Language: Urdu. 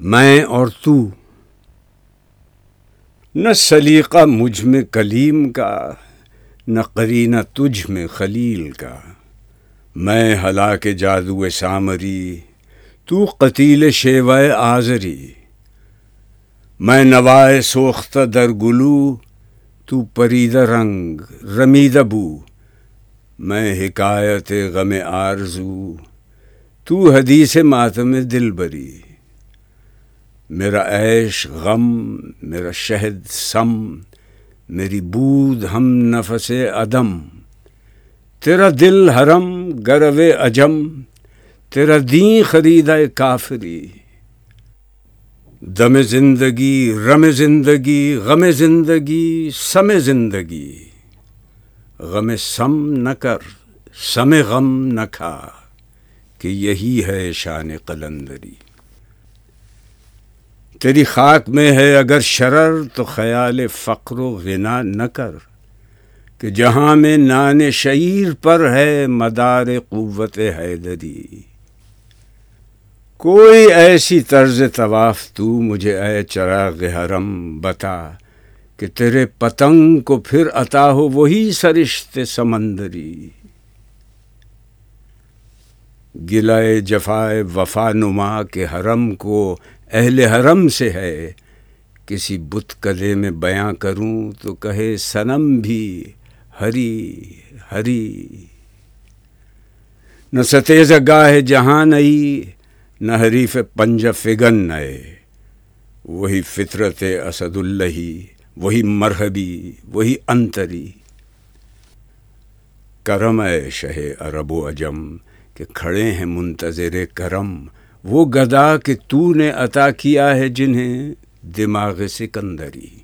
میں اور تو۔ نہ سلیقہ مجھ میں کلیم کا، نہ قرینہ تجھ میں خلیل کا۔ میں ہلا کے جادو سامری، تو قتیل شیوائے آزری میں نوائے سوختہ در گلو، تو پرید رنگ رمید بو۔ میں حکایت غم آرزو، تو حدیث ماتم دل بری۔ میرا عیش غم، میرا شہد سم، میری بود ہم نفس عدم، تیرا دل حرم گرو اجم، تیرا دین خرید کافری، دم زندگی، رم زندگی، غم زندگی، سم زندگی۔ غم سم نہ کر، سم غم نہ کھا، کہ یہی ہے شان قلندری۔ تیری خاک میں ہے اگر شرر، تو خیال فقر و غنا نہ کر کہ جہاں میں نان شعیر پر ہے مدار قوت حیدری۔ کوئی ایسی طرز طواف تو مجھے اے چراغ حرم بتا کہ تیرے پتنگ کو پھر عطا ہو وہی سرشت سمندری۔ گلائے جفائے وفا نما کے حرم کو اہل حرم سے ہے۔ کسی بت کلے میں بیاں کروں تو کہے سنم بھی ہری ہری۔ نہ ستیز گاہ جہاں نئی نہ حریف پنج فگن نئے۔ وہی فطرت اسد اللہ وہی مرحبی، وہی انتری۔ کرم اے شہ عرب و اجم کہ کھڑے ہیں منتظر کرم۔ وہ گدا کہ تو نے عطا کیا ہے جنہیں دماغ سکندری۔